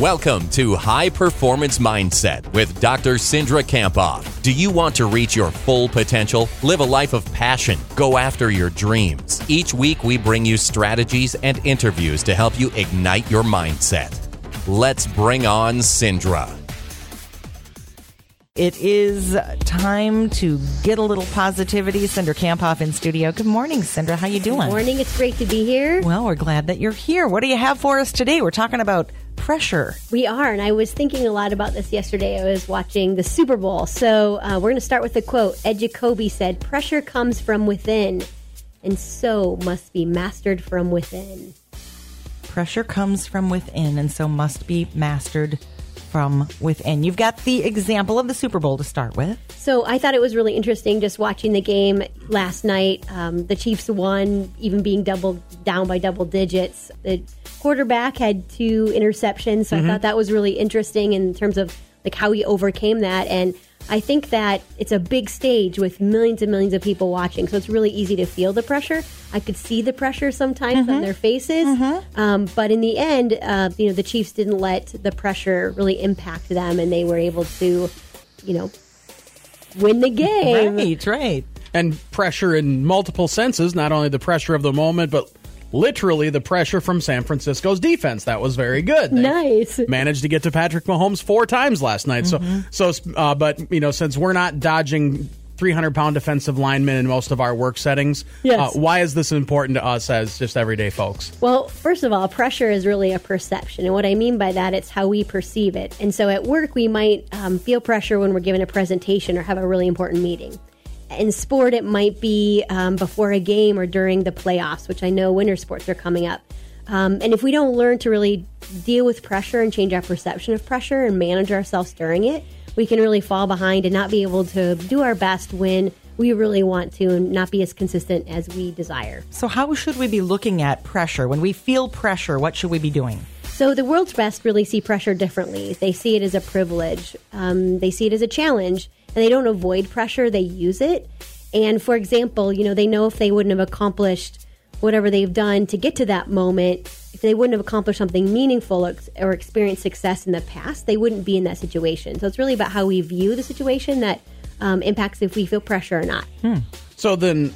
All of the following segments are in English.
Welcome to High Performance Mindset with Dr. Cindra Kamphoff. Do you want to reach your full potential? Live a life of passion. Go after your dreams. Each week, we bring you strategies and interviews to help you ignite your mindset. Let's bring on Cindra. It is time to get a little positivity. Cindra Kamphoff in studio. Good morning, Cindra. How you doing? Good morning. It's great to be here. Well, we're glad that you're here. What do you have for us today? We're talking about pressure. We are, and I was thinking a lot about this yesterday. I was watching the Super Bowl. So uh, we're going to start with a quote. Ed Jacoby said, Pressure comes from within, and so must be mastered from within. Pressure comes from within, and so must be mastered from within. You've got the example of the Super Bowl to start with. So I thought it was really interesting just watching the game last night. Um, the Chiefs won, even being double down by double digits. The quarterback had two interceptions, so mm-hmm. I thought that was really interesting in terms of like how he overcame that and I think that it's a big stage with millions and millions of people watching, so it's really easy to feel the pressure. I could see the pressure sometimes mm-hmm. on their faces, mm-hmm. um, but in the end, uh, you know, the Chiefs didn't let the pressure really impact them, and they were able to, you know, win the game. Right, right. And pressure in multiple senses, not only the pressure of the moment, but literally the pressure from San Francisco's defense. That was very good. They nice. Managed to get to Patrick Mahomes four times last night. Mm-hmm. So, so, uh, but you know, since we're not dodging 300 pound defensive linemen in most of our work settings. Yes. Uh, why is this important to us as just everyday folks? Well, first of all, pressure is really a perception. And what I mean by that, it's how we perceive it. And so at work, we might um, feel pressure when we're given a presentation or have a really important meeting in sport, it might be um, before a game or during the playoffs, which I know winter sports are coming up. Um, and if we don't learn to really deal with pressure and change our perception of pressure and manage ourselves during it, we can really fall behind and not be able to do our best when we really want to and not be as consistent as we desire. So, how should we be looking at pressure? When we feel pressure, what should we be doing? So, the world's best really see pressure differently. They see it as a privilege, um, they see it as a challenge and they don't avoid pressure, they use it. And for example, you know, they know if they wouldn't have accomplished whatever they've done to get to that moment, if they wouldn't have accomplished something meaningful or experienced success in the past, they wouldn't be in that situation. So it's really about how we view the situation that um, impacts if we feel pressure or not. Hmm. So then,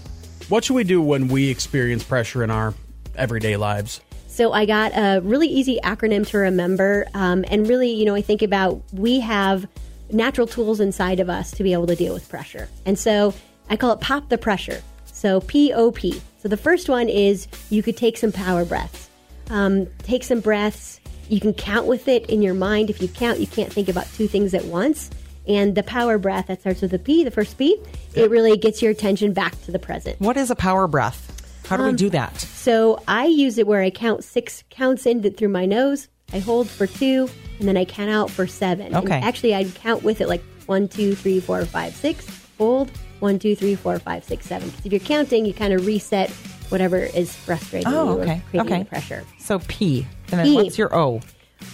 what should we do when we experience pressure in our everyday lives? So I got a really easy acronym to remember, um, and really, you know, I think about we have natural tools inside of us to be able to deal with pressure. And so I call it pop the pressure. So P O P. So the first one is you could take some power breaths. Um, take some breaths. You can count with it in your mind. If you count, you can't think about two things at once. And the power breath that starts with a P, the first P, it really gets your attention back to the present. What is a power breath? How do um, we do that? So I use it where I count six counts in through my nose. I hold for two, and then I count out for seven. Okay. And actually, I'd count with it like one, two, three, four, five, six. Hold one, two, three, four, five, six, seven. Because if you're counting, you kind of reset whatever is frustrating oh, you okay. creating okay. the pressure. So P. And then P. what's your O?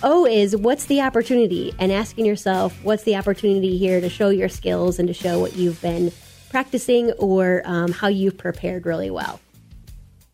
O is what's the opportunity, and asking yourself what's the opportunity here to show your skills and to show what you've been practicing or um, how you've prepared really well.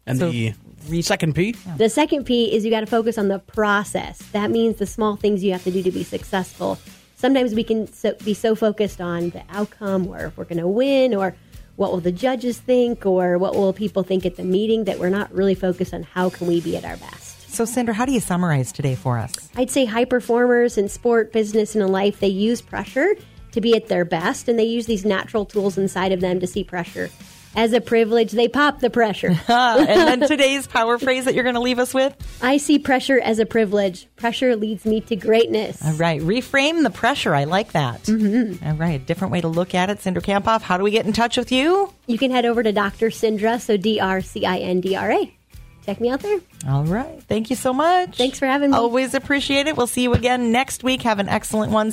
And so, the second P? Yeah. The second P is you got to focus on the process. That means the small things you have to do to be successful. Sometimes we can so, be so focused on the outcome or if we're going to win or what will the judges think or what will people think at the meeting that we're not really focused on how can we be at our best. So, Sandra, how do you summarize today for us? I'd say high performers in sport, business, and in life, they use pressure to be at their best, and they use these natural tools inside of them to see pressure as a privilege, they pop the pressure. and then today's power phrase that you're going to leave us with? I see pressure as a privilege. Pressure leads me to greatness. All right. Reframe the pressure. I like that. Mm-hmm. All right. Different way to look at it. Cindra Kamphoff, how do we get in touch with you? You can head over to Dr. Cindra, so D R C I N D R A. Check me out there. All right. Thank you so much. Thanks for having me. Always appreciate it. We'll see you again next week. Have an excellent one.